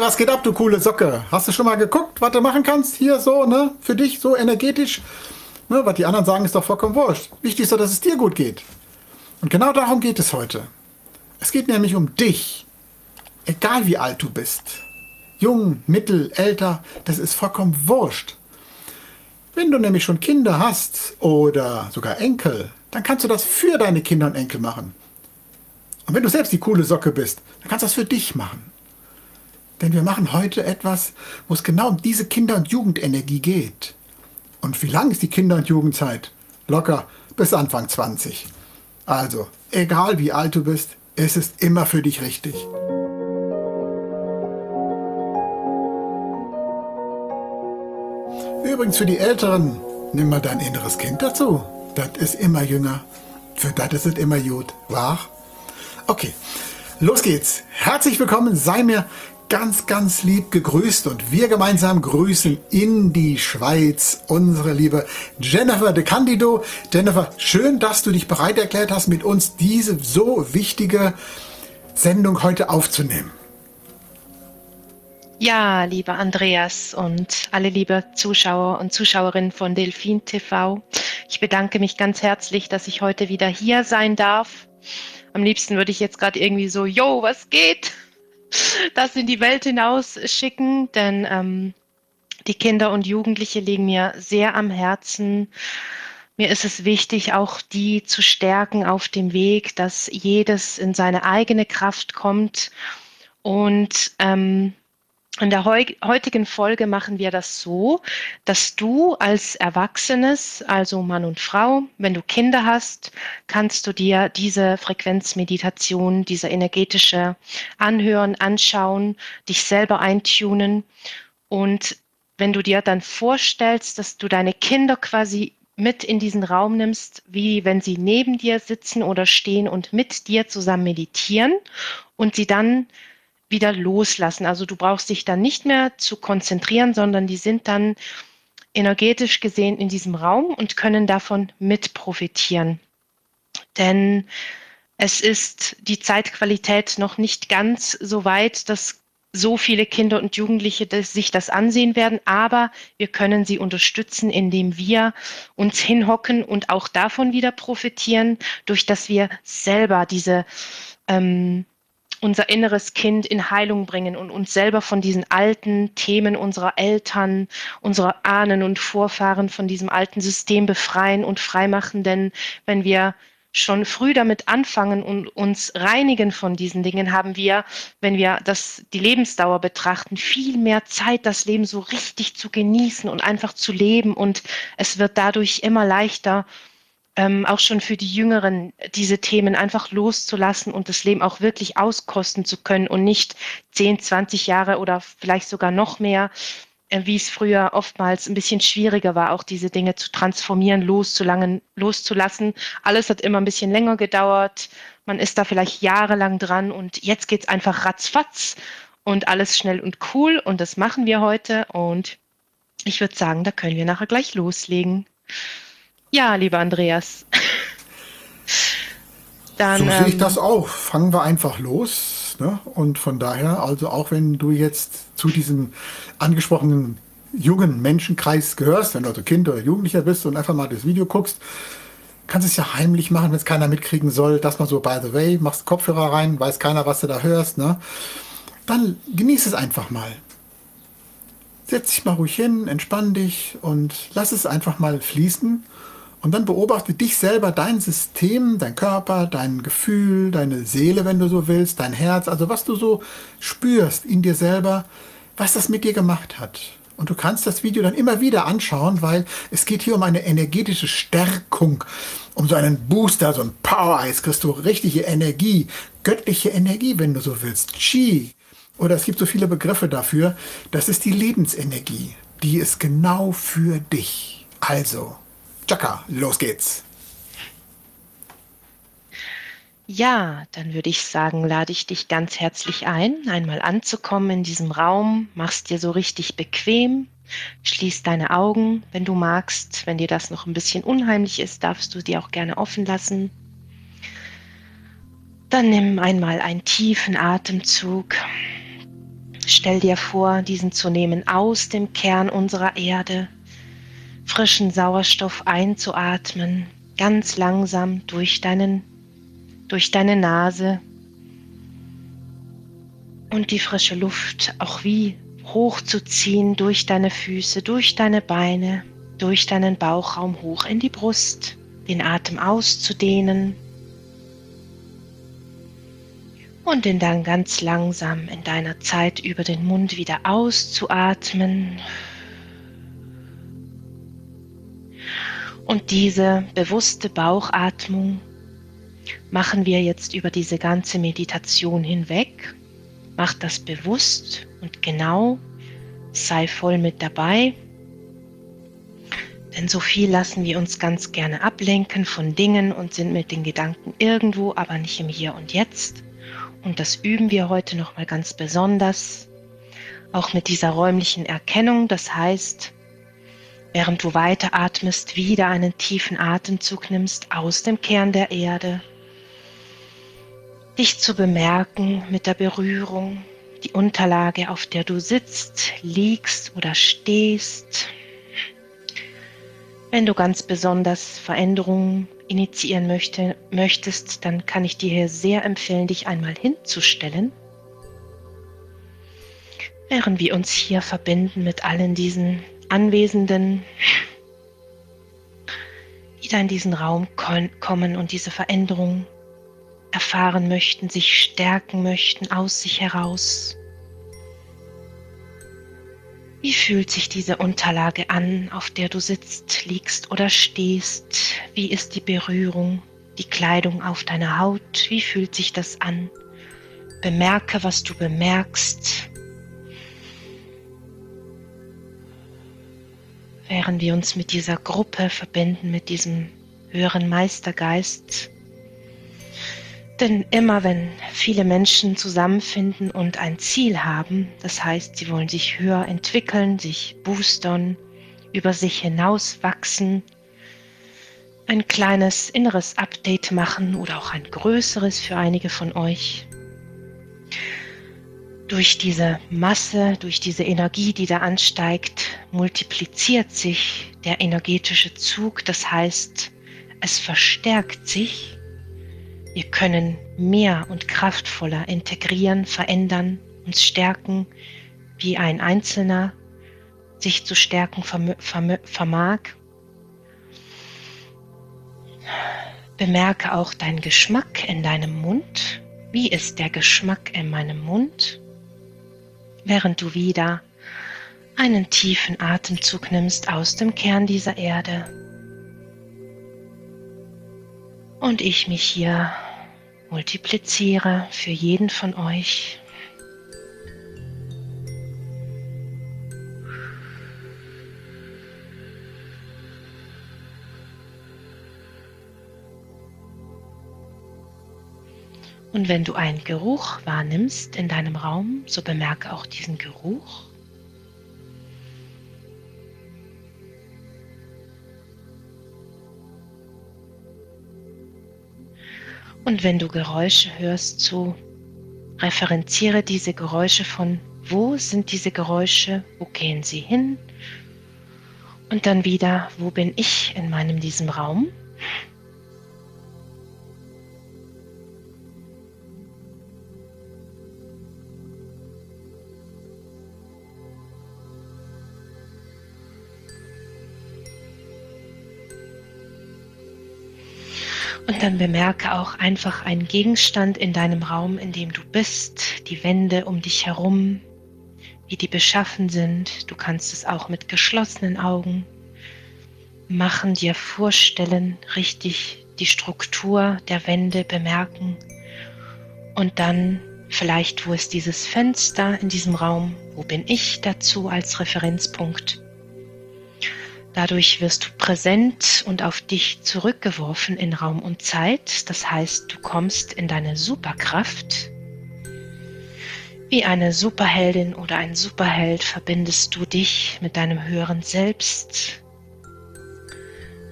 Was geht ab, du coole Socke? Hast du schon mal geguckt, was du machen kannst? Hier so, ne? Für dich so energetisch? Ne, was die anderen sagen, ist doch vollkommen wurscht. Wichtig ist doch, dass es dir gut geht. Und genau darum geht es heute. Es geht nämlich um dich. Egal wie alt du bist. Jung, mittel, älter, das ist vollkommen wurscht. Wenn du nämlich schon Kinder hast oder sogar Enkel, dann kannst du das für deine Kinder und Enkel machen. Und wenn du selbst die coole Socke bist, dann kannst du das für dich machen. Denn wir machen heute etwas, wo es genau um diese Kinder- und Jugendenergie geht. Und wie lang ist die Kinder- und Jugendzeit? Locker bis Anfang 20. Also, egal wie alt du bist, es ist immer für dich richtig. Übrigens für die Älteren, nimm mal dein inneres Kind dazu. Das ist immer jünger. Für das ist es immer gut. Wahr? Okay, los geht's. Herzlich willkommen, sei mir ganz, ganz lieb gegrüßt und wir gemeinsam grüßen in die Schweiz unsere liebe Jennifer de Candido. Jennifer, schön, dass du dich bereit erklärt hast, mit uns diese so wichtige Sendung heute aufzunehmen. Ja, lieber Andreas und alle liebe Zuschauer und Zuschauerinnen von Delfin TV. Ich bedanke mich ganz herzlich, dass ich heute wieder hier sein darf. Am liebsten würde ich jetzt gerade irgendwie so, yo, was geht? Das in die Welt hinaus schicken, denn ähm, die Kinder und Jugendliche liegen mir sehr am Herzen. Mir ist es wichtig, auch die zu stärken auf dem Weg, dass jedes in seine eigene Kraft kommt und ähm, in der heutigen Folge machen wir das so, dass du als Erwachsenes, also Mann und Frau, wenn du Kinder hast, kannst du dir diese Frequenzmeditation, diese energetische anhören, anschauen, dich selber eintunen. Und wenn du dir dann vorstellst, dass du deine Kinder quasi mit in diesen Raum nimmst, wie wenn sie neben dir sitzen oder stehen und mit dir zusammen meditieren und sie dann wieder loslassen. Also du brauchst dich dann nicht mehr zu konzentrieren, sondern die sind dann energetisch gesehen in diesem Raum und können davon mit profitieren. Denn es ist die Zeitqualität noch nicht ganz so weit, dass so viele Kinder und Jugendliche sich das ansehen werden, aber wir können sie unterstützen, indem wir uns hinhocken und auch davon wieder profitieren, durch dass wir selber diese ähm, unser inneres Kind in Heilung bringen und uns selber von diesen alten Themen unserer Eltern, unserer Ahnen und Vorfahren, von diesem alten System befreien und freimachen. Denn wenn wir schon früh damit anfangen und uns reinigen von diesen Dingen, haben wir, wenn wir das, die Lebensdauer betrachten, viel mehr Zeit, das Leben so richtig zu genießen und einfach zu leben. Und es wird dadurch immer leichter, ähm, auch schon für die Jüngeren diese Themen einfach loszulassen und das Leben auch wirklich auskosten zu können und nicht 10, 20 Jahre oder vielleicht sogar noch mehr, äh, wie es früher oftmals ein bisschen schwieriger war, auch diese Dinge zu transformieren, loszulangen, loszulassen. Alles hat immer ein bisschen länger gedauert. Man ist da vielleicht jahrelang dran und jetzt geht es einfach ratzfatz und alles schnell und cool und das machen wir heute und ich würde sagen, da können wir nachher gleich loslegen. Ja, lieber Andreas. Dann, so sehe ich ähm, das auch. Fangen wir einfach los. Ne? Und von daher, also auch wenn du jetzt zu diesem angesprochenen jungen Menschenkreis gehörst, wenn du also Kind oder Jugendlicher bist und einfach mal das Video guckst, kannst du es ja heimlich machen, wenn es keiner mitkriegen soll. Das mal so, by the way, machst Kopfhörer rein, weiß keiner, was du da hörst. Ne? Dann genieß es einfach mal. Setz dich mal ruhig hin, entspann dich und lass es einfach mal fließen. Und dann beobachte dich selber, dein System, dein Körper, dein Gefühl, deine Seele, wenn du so willst, dein Herz, also was du so spürst in dir selber, was das mit dir gemacht hat. Und du kannst das Video dann immer wieder anschauen, weil es geht hier um eine energetische Stärkung, um so einen Booster, so ein Power Eis, kriegst du richtige Energie, göttliche Energie, wenn du so willst, Chi. Oder es gibt so viele Begriffe dafür. Das ist die Lebensenergie. Die ist genau für dich. Also, Chaka, los geht's. Ja, dann würde ich sagen, lade ich dich ganz herzlich ein, einmal anzukommen in diesem Raum, machst dir so richtig bequem, schließ deine Augen, wenn du magst. Wenn dir das noch ein bisschen unheimlich ist, darfst du die auch gerne offen lassen. Dann nimm einmal einen tiefen Atemzug. Stell dir vor, diesen zu nehmen aus dem Kern unserer Erde, frischen Sauerstoff einzuatmen, ganz langsam durch, deinen, durch deine Nase und die frische Luft auch wie hochzuziehen durch deine Füße, durch deine Beine, durch deinen Bauchraum hoch in die Brust, den Atem auszudehnen und ihn dann ganz langsam in deiner Zeit über den Mund wieder auszuatmen. Und diese bewusste Bauchatmung machen wir jetzt über diese ganze Meditation hinweg. Mach das bewusst und genau, sei voll mit dabei. Denn so viel lassen wir uns ganz gerne ablenken von Dingen und sind mit den Gedanken irgendwo, aber nicht im Hier und Jetzt. Und das üben wir heute nochmal ganz besonders, auch mit dieser räumlichen Erkennung. Das heißt, während du weiter atmest, wieder einen tiefen Atemzug nimmst aus dem Kern der Erde, dich zu bemerken mit der Berührung, die Unterlage, auf der du sitzt, liegst oder stehst. Wenn du ganz besonders Veränderungen initiieren möchte, möchtest, dann kann ich dir hier sehr empfehlen, dich einmal hinzustellen, während wir uns hier verbinden mit allen diesen Anwesenden, die da in diesen Raum kommen und diese Veränderung erfahren möchten, sich stärken möchten aus sich heraus. Wie fühlt sich diese Unterlage an, auf der du sitzt, liegst oder stehst? Wie ist die Berührung, die Kleidung auf deiner Haut? Wie fühlt sich das an? Bemerke, was du bemerkst. Während wir uns mit dieser Gruppe verbinden, mit diesem höheren Meistergeist, denn immer wenn viele Menschen zusammenfinden und ein Ziel haben, das heißt, sie wollen sich höher entwickeln, sich boostern, über sich hinaus wachsen, ein kleines inneres Update machen oder auch ein größeres für einige von euch. Durch diese Masse, durch diese Energie, die da ansteigt, multipliziert sich der energetische Zug. Das heißt, es verstärkt sich wir können mehr und kraftvoller integrieren, verändern, uns stärken, wie ein Einzelner sich zu stärken vermag. Bemerke auch deinen Geschmack in deinem Mund. Wie ist der Geschmack in meinem Mund? Während du wieder einen tiefen Atemzug nimmst aus dem Kern dieser Erde und ich mich hier multipliziere für jeden von euch. Und wenn du einen Geruch wahrnimmst in deinem Raum, so bemerke auch diesen Geruch. Und wenn du Geräusche hörst, so referenziere diese Geräusche von, wo sind diese Geräusche, wo gehen sie hin? Und dann wieder, wo bin ich in meinem diesem Raum? Und dann bemerke auch einfach einen Gegenstand in deinem Raum, in dem du bist, die Wände um dich herum, wie die beschaffen sind. Du kannst es auch mit geschlossenen Augen machen, dir vorstellen, richtig die Struktur der Wände bemerken und dann vielleicht, wo ist dieses Fenster in diesem Raum, wo bin ich dazu als Referenzpunkt Dadurch wirst du präsent und auf dich zurückgeworfen in Raum und Zeit. Das heißt, du kommst in deine Superkraft. Wie eine Superheldin oder ein Superheld verbindest du dich mit deinem höheren Selbst.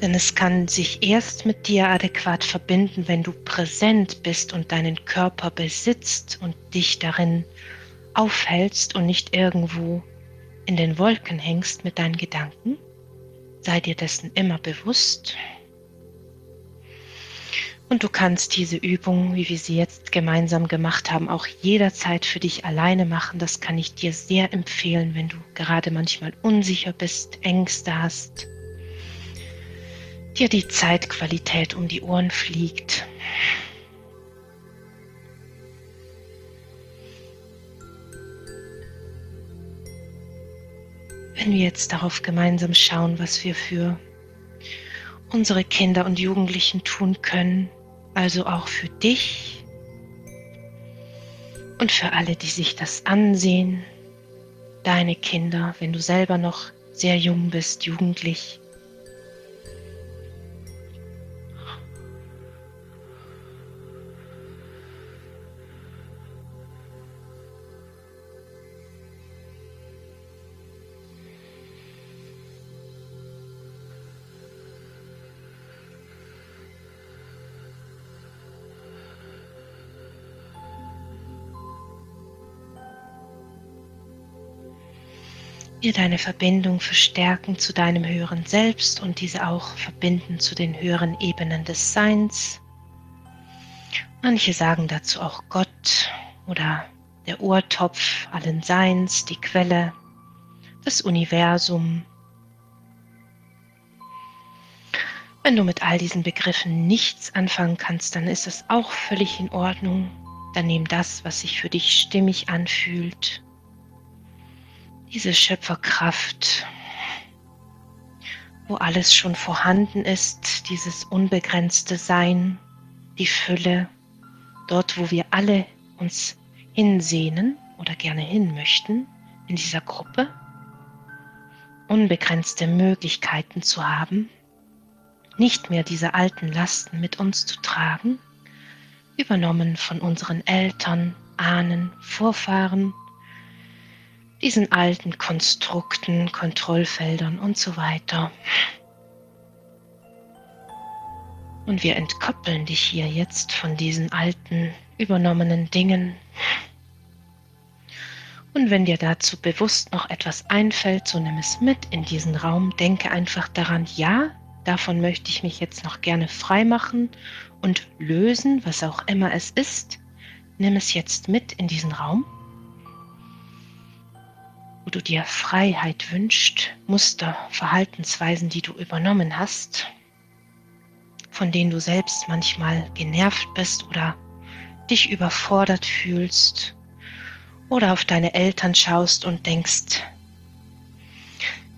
Denn es kann sich erst mit dir adäquat verbinden, wenn du präsent bist und deinen Körper besitzt und dich darin aufhältst und nicht irgendwo in den Wolken hängst mit deinen Gedanken. Sei dir dessen immer bewusst. Und du kannst diese Übung, wie wir sie jetzt gemeinsam gemacht haben, auch jederzeit für dich alleine machen. Das kann ich dir sehr empfehlen, wenn du gerade manchmal unsicher bist, Ängste hast, dir die Zeitqualität um die Ohren fliegt. Wenn wir jetzt darauf gemeinsam schauen, was wir für unsere Kinder und Jugendlichen tun können, also auch für dich und für alle, die sich das ansehen, deine Kinder, wenn du selber noch sehr jung bist, jugendlich. Dir deine Verbindung verstärken zu deinem höheren Selbst und diese auch verbinden zu den höheren Ebenen des Seins. Manche sagen dazu auch Gott oder der Urtopf allen Seins, die Quelle, das Universum. Wenn du mit all diesen Begriffen nichts anfangen kannst, dann ist es auch völlig in Ordnung. Dann nimm das, was sich für dich stimmig anfühlt diese Schöpferkraft, wo alles schon vorhanden ist, dieses unbegrenzte Sein, die Fülle, dort, wo wir alle uns hinsehnen oder gerne hin möchten, in dieser Gruppe, unbegrenzte Möglichkeiten zu haben, nicht mehr diese alten Lasten mit uns zu tragen, übernommen von unseren Eltern, Ahnen, Vorfahren, diesen alten Konstrukten, Kontrollfeldern und so weiter. Und wir entkoppeln dich hier jetzt von diesen alten, übernommenen Dingen. Und wenn dir dazu bewusst noch etwas einfällt, so nimm es mit in diesen Raum. Denke einfach daran, ja, davon möchte ich mich jetzt noch gerne frei machen und lösen, was auch immer es ist. Nimm es jetzt mit in diesen Raum wo du dir Freiheit wünschst, Muster, Verhaltensweisen, die du übernommen hast, von denen du selbst manchmal genervt bist oder dich überfordert fühlst oder auf deine Eltern schaust und denkst,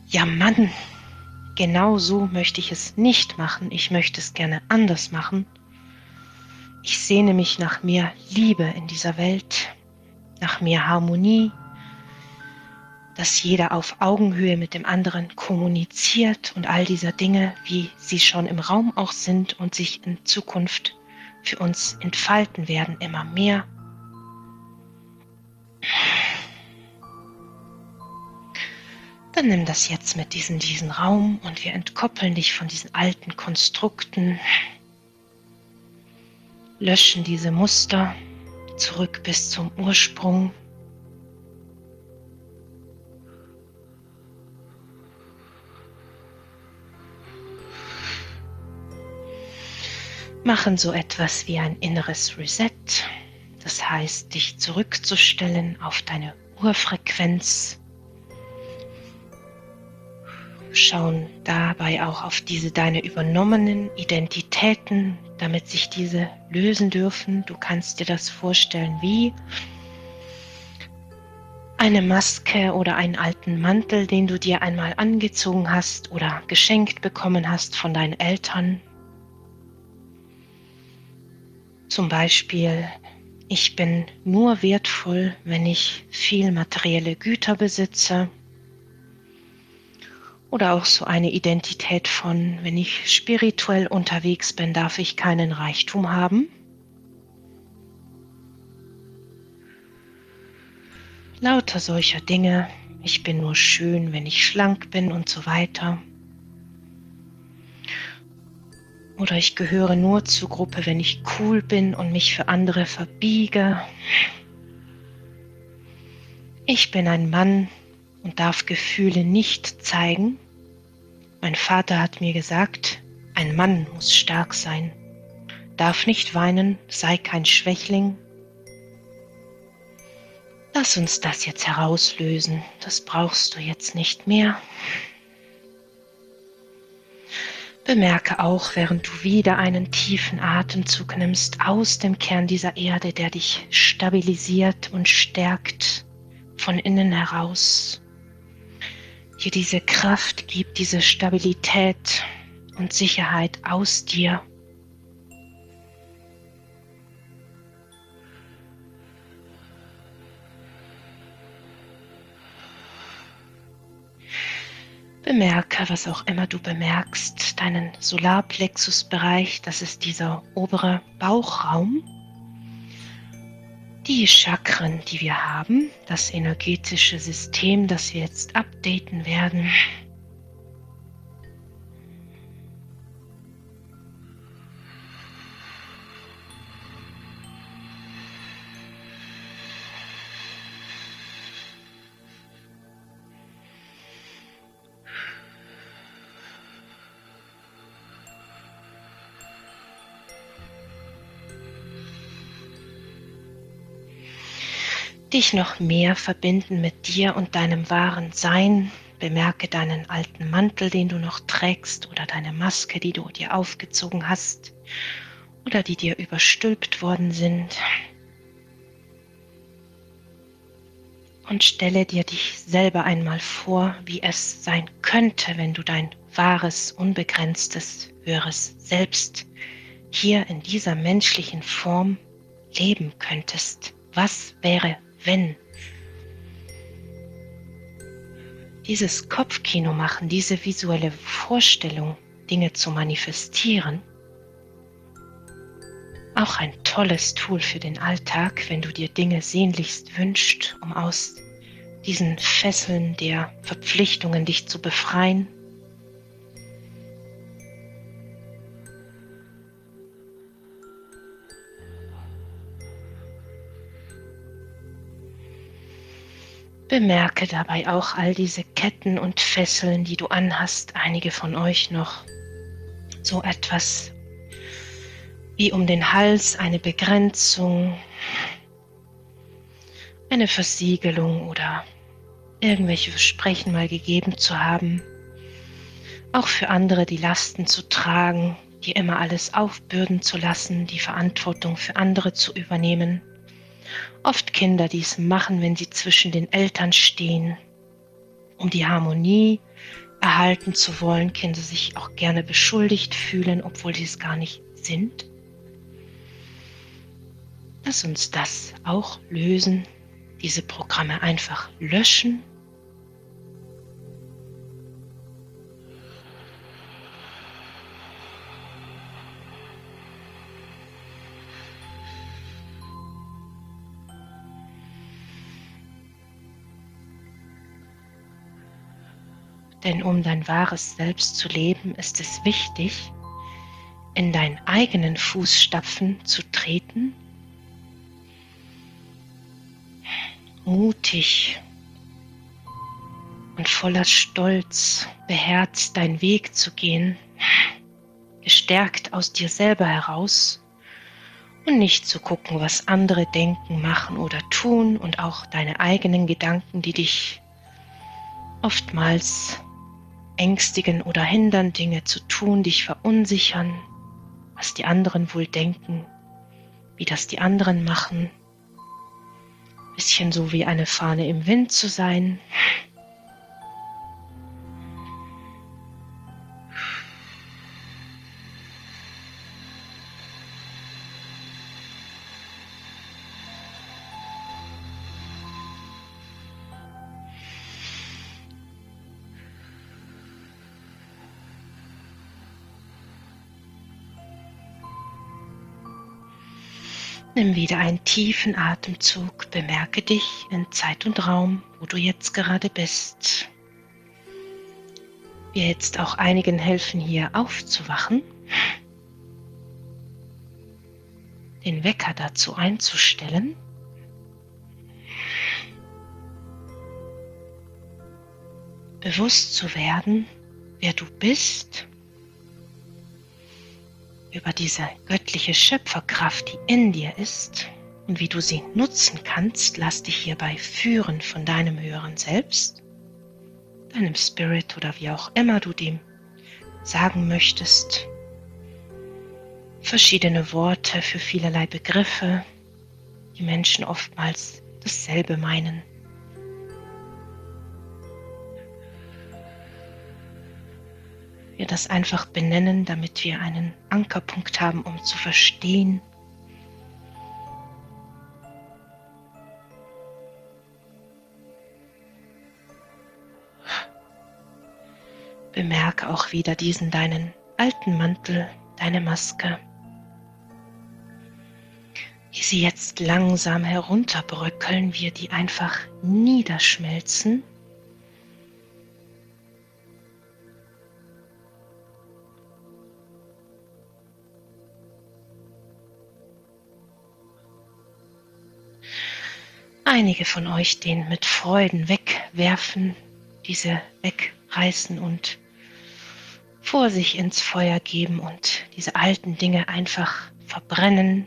ja Mann, genau so möchte ich es nicht machen, ich möchte es gerne anders machen. Ich sehne mich nach mehr Liebe in dieser Welt, nach mehr Harmonie, dass jeder auf Augenhöhe mit dem anderen kommuniziert und all dieser Dinge, wie sie schon im Raum auch sind und sich in Zukunft für uns entfalten werden, immer mehr. Dann nimm das jetzt mit in diesen Raum und wir entkoppeln dich von diesen alten Konstrukten, löschen diese Muster zurück bis zum Ursprung machen so etwas wie ein inneres Reset. Das heißt, dich zurückzustellen auf deine Urfrequenz. Schauen dabei auch auf diese deine übernommenen Identitäten, damit sich diese lösen dürfen. Du kannst dir das vorstellen wie eine Maske oder einen alten Mantel, den du dir einmal angezogen hast oder geschenkt bekommen hast von deinen Eltern zum Beispiel, ich bin nur wertvoll, wenn ich viel materielle Güter besitze. Oder auch so eine Identität von, wenn ich spirituell unterwegs bin, darf ich keinen Reichtum haben. Lauter solcher Dinge. Ich bin nur schön, wenn ich schlank bin und so weiter. Oder ich gehöre nur zur Gruppe, wenn ich cool bin und mich für andere verbiege. Ich bin ein Mann und darf Gefühle nicht zeigen. Mein Vater hat mir gesagt, ein Mann muss stark sein, darf nicht weinen, sei kein Schwächling. Lass uns das jetzt herauslösen, das brauchst du jetzt nicht mehr. Bemerke auch, während du wieder einen tiefen Atemzug nimmst aus dem Kern dieser Erde, der dich stabilisiert und stärkt von innen heraus. Dir diese Kraft gibt, diese Stabilität und Sicherheit aus dir. Bemerke, was auch immer du bemerkst, deinen Solarplexusbereich, das ist dieser obere Bauchraum. Die Chakren, die wir haben, das energetische System, das wir jetzt updaten werden. Dich noch mehr verbinden mit dir und deinem wahren Sein. Bemerke deinen alten Mantel, den du noch trägst, oder deine Maske, die du dir aufgezogen hast oder die dir überstülpt worden sind. Und stelle dir dich selber einmal vor, wie es sein könnte, wenn du dein wahres, unbegrenztes, höheres Selbst hier in dieser menschlichen Form leben könntest. Was wäre wenn. Dieses Kopfkino machen, diese visuelle Vorstellung, Dinge zu manifestieren, auch ein tolles Tool für den Alltag, wenn du dir Dinge sehnlichst wünscht, um aus diesen Fesseln der Verpflichtungen dich zu befreien Bemerke dabei auch all diese Ketten und Fesseln, die du anhast, einige von euch noch. So etwas wie um den Hals eine Begrenzung, eine Versiegelung oder irgendwelche Versprechen mal gegeben zu haben. Auch für andere die Lasten zu tragen, die immer alles aufbürden zu lassen, die Verantwortung für andere zu übernehmen oft Kinder dies machen, wenn sie zwischen den Eltern stehen, um die Harmonie erhalten zu wollen, Kinder sich auch gerne beschuldigt fühlen, obwohl sie es gar nicht sind. Lass uns das auch lösen, diese Programme einfach löschen Denn um dein wahres Selbst zu leben, ist es wichtig, in deinen eigenen Fußstapfen zu treten, mutig und voller Stolz beherzt deinen Weg zu gehen, gestärkt aus dir selber heraus und nicht zu gucken, was andere denken, machen oder tun und auch deine eigenen Gedanken, die dich oftmals ängstigen oder hindern, Dinge zu tun, dich verunsichern, was die anderen wohl denken, wie das die anderen machen. Bisschen so wie eine Fahne im Wind zu sein, Nimm wieder einen tiefen Atemzug, bemerke dich in Zeit und Raum, wo du jetzt gerade bist. Wir jetzt auch einigen helfen, hier aufzuwachen, den Wecker dazu einzustellen. bewusst zu werden, wer du bist, über diese göttliche Schöpferkraft, die in dir ist und wie du sie nutzen kannst, lass dich hierbei führen von deinem höheren Selbst, deinem Spirit oder wie auch immer du dem sagen möchtest. Verschiedene Worte für vielerlei Begriffe, die Menschen oftmals dasselbe meinen. Wir das einfach benennen, damit wir einen Ankerpunkt haben, um zu verstehen, Bemerke auch wieder diesen deinen alten Mantel, deine Maske, wie sie jetzt langsam herunterbröckeln, wir die einfach niederschmelzen. Einige von euch den mit Freuden wegwerfen, diese wegreißen und vor sich ins Feuer geben und diese alten Dinge einfach verbrennen.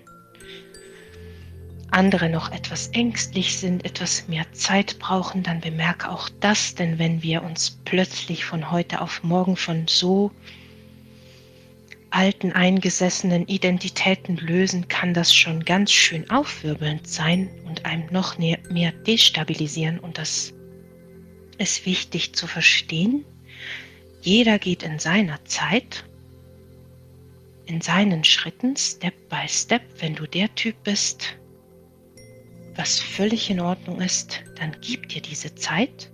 Andere noch etwas ängstlich sind, etwas mehr Zeit brauchen, dann bemerke auch das, denn wenn wir uns plötzlich von heute auf morgen von so alten eingesessenen Identitäten lösen, kann das schon ganz schön aufwirbelnd sein und einem noch mehr destabilisieren. Und das ist wichtig zu verstehen, jeder geht in seiner Zeit, in seinen Schritten, Step by Step. Wenn du der Typ bist, was völlig in Ordnung ist, dann gib dir diese Zeit.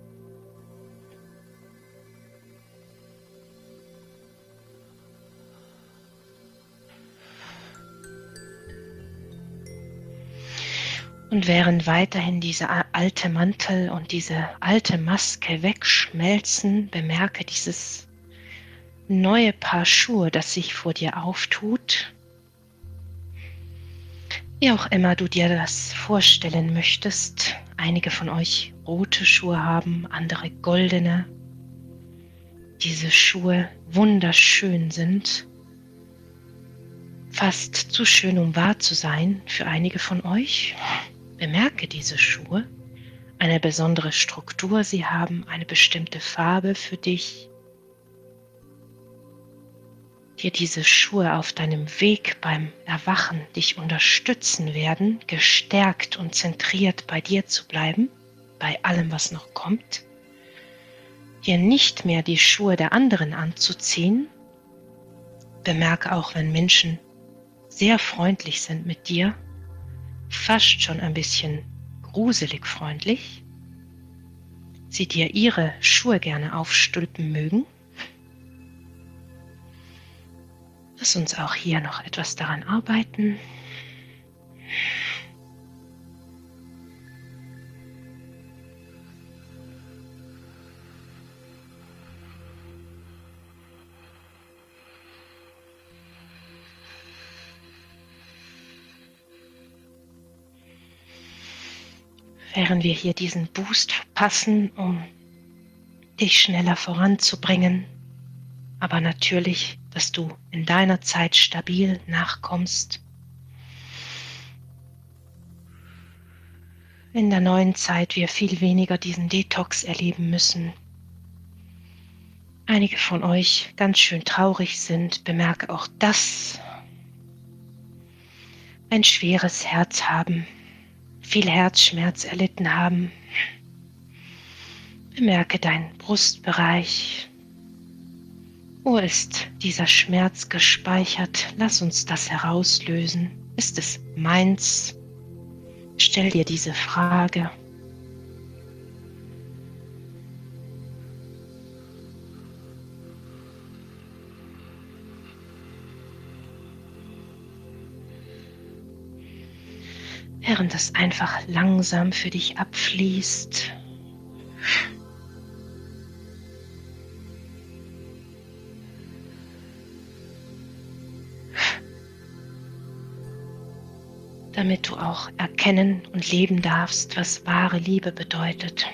Und während weiterhin dieser alte Mantel und diese alte Maske wegschmelzen, bemerke dieses neue Paar Schuhe, das sich vor dir auftut. Wie auch immer du dir das vorstellen möchtest, einige von euch rote Schuhe haben, andere goldene. Diese Schuhe wunderschön sind, fast zu schön, um wahr zu sein für einige von euch. Bemerke diese Schuhe, eine besondere Struktur sie haben, eine bestimmte Farbe für dich. Dir diese Schuhe auf deinem Weg beim Erwachen dich unterstützen werden, gestärkt und zentriert bei dir zu bleiben, bei allem, was noch kommt. Dir nicht mehr die Schuhe der anderen anzuziehen. Bemerke auch, wenn Menschen sehr freundlich sind mit dir, fast schon ein bisschen gruselig freundlich, sie dir ihre Schuhe gerne aufstülpen mögen. Lass uns auch hier noch etwas daran arbeiten. Während wir hier diesen Boost verpassen, um dich schneller voranzubringen. Aber natürlich, dass du in deiner Zeit stabil nachkommst. In der neuen Zeit wir viel weniger diesen Detox erleben müssen. Einige von euch ganz schön traurig sind, bemerke auch das. Ein schweres Herz haben, viel Herzschmerz erlitten haben. Bemerke deinen Brustbereich. Wo ist dieser Schmerz gespeichert? Lass uns das herauslösen. Ist es meins? Stell dir diese Frage. Während es einfach langsam für dich abfließt. damit du auch erkennen und leben darfst, was wahre Liebe bedeutet.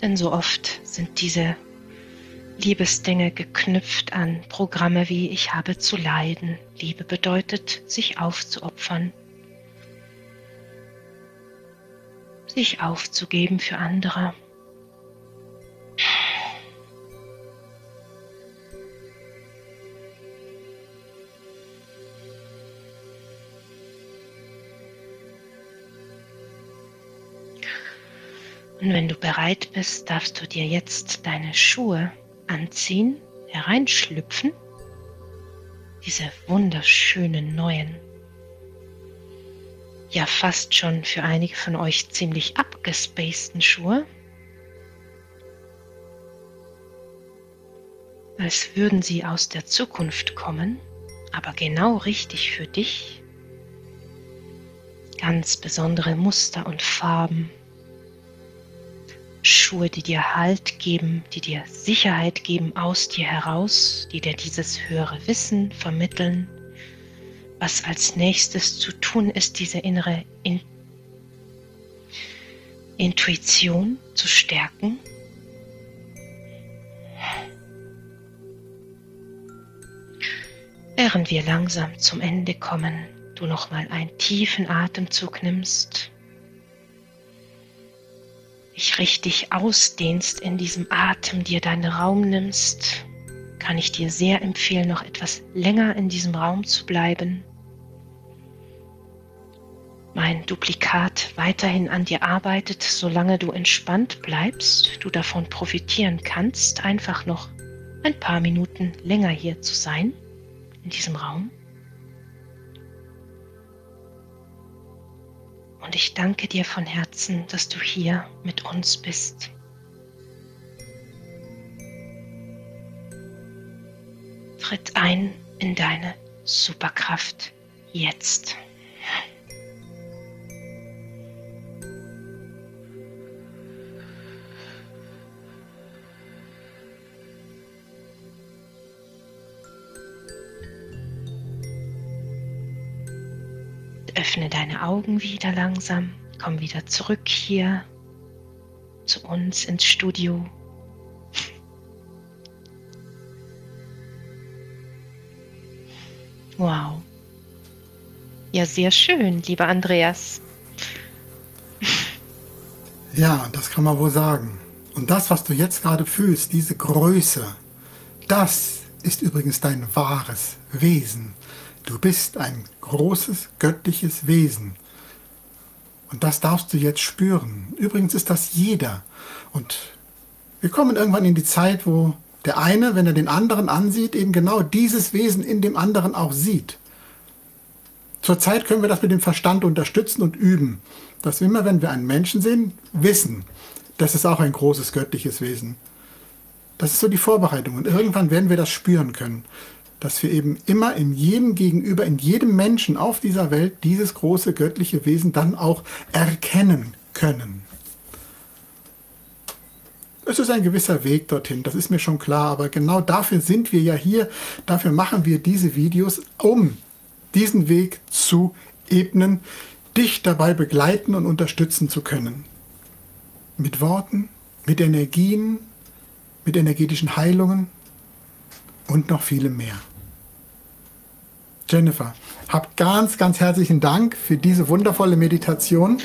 Denn so oft sind diese Liebesdinge geknüpft an Programme wie ich habe zu leiden. Liebe bedeutet, sich aufzuopfern, sich aufzugeben für andere. Und wenn du bereit bist, darfst du dir jetzt deine Schuhe anziehen, hereinschlüpfen, diese wunderschönen neuen, ja fast schon für einige von euch ziemlich abgespaceden Schuhe, als würden sie aus der Zukunft kommen, aber genau richtig für dich. Ganz besondere Muster und Farben, Schuhe, die dir Halt geben, die dir Sicherheit geben aus dir heraus, die dir dieses höhere Wissen vermitteln. Was als nächstes zu tun ist, diese innere In Intuition zu stärken. Während wir langsam zum Ende kommen, du nochmal einen tiefen Atemzug nimmst dich richtig ausdehnst in diesem Atem, dir deinen Raum nimmst, kann ich dir sehr empfehlen, noch etwas länger in diesem Raum zu bleiben. Mein Duplikat weiterhin an dir arbeitet, solange du entspannt bleibst, du davon profitieren kannst, einfach noch ein paar Minuten länger hier zu sein, in diesem Raum. Und ich danke dir von Herzen, dass du hier mit uns bist. Tritt ein in deine Superkraft jetzt. Öffne deine Augen wieder langsam. Komm wieder zurück hier zu uns ins Studio. Ja, sehr schön, lieber Andreas. Ja, das kann man wohl sagen. Und das, was du jetzt gerade fühlst, diese Größe, das ist übrigens dein wahres Wesen. Du bist ein großes göttliches Wesen. Und das darfst du jetzt spüren. Übrigens ist das jeder. Und wir kommen irgendwann in die Zeit, wo der eine, wenn er den anderen ansieht, eben genau dieses Wesen in dem anderen auch sieht. Zurzeit können wir das mit dem Verstand unterstützen und üben, dass wir immer, wenn wir einen Menschen sehen, wissen, das ist auch ein großes göttliches Wesen. Das ist so die Vorbereitung und irgendwann werden wir das spüren können dass wir eben immer in jedem Gegenüber, in jedem Menschen auf dieser Welt dieses große göttliche Wesen dann auch erkennen können. Es ist ein gewisser Weg dorthin, das ist mir schon klar, aber genau dafür sind wir ja hier, dafür machen wir diese Videos, um diesen Weg zu ebnen, dich dabei begleiten und unterstützen zu können. Mit Worten, mit Energien, mit energetischen Heilungen, und noch viele mehr. Jennifer, hab ganz, ganz herzlichen Dank für diese wundervolle Meditation.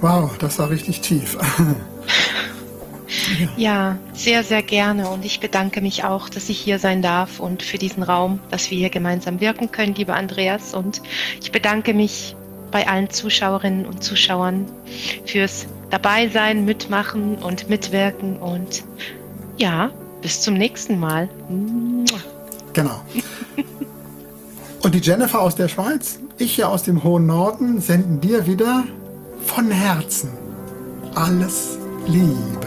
Wow, das war richtig tief. ja. ja, sehr, sehr gerne. Und ich bedanke mich auch, dass ich hier sein darf und für diesen Raum, dass wir hier gemeinsam wirken können, lieber Andreas. Und ich bedanke mich bei allen Zuschauerinnen und Zuschauern fürs Dabeisein, Mitmachen und Mitwirken. Und ja, bis zum nächsten Mal. Genau. Und die Jennifer aus der Schweiz, ich hier aus dem hohen Norden, senden dir wieder von Herzen alles Liebe.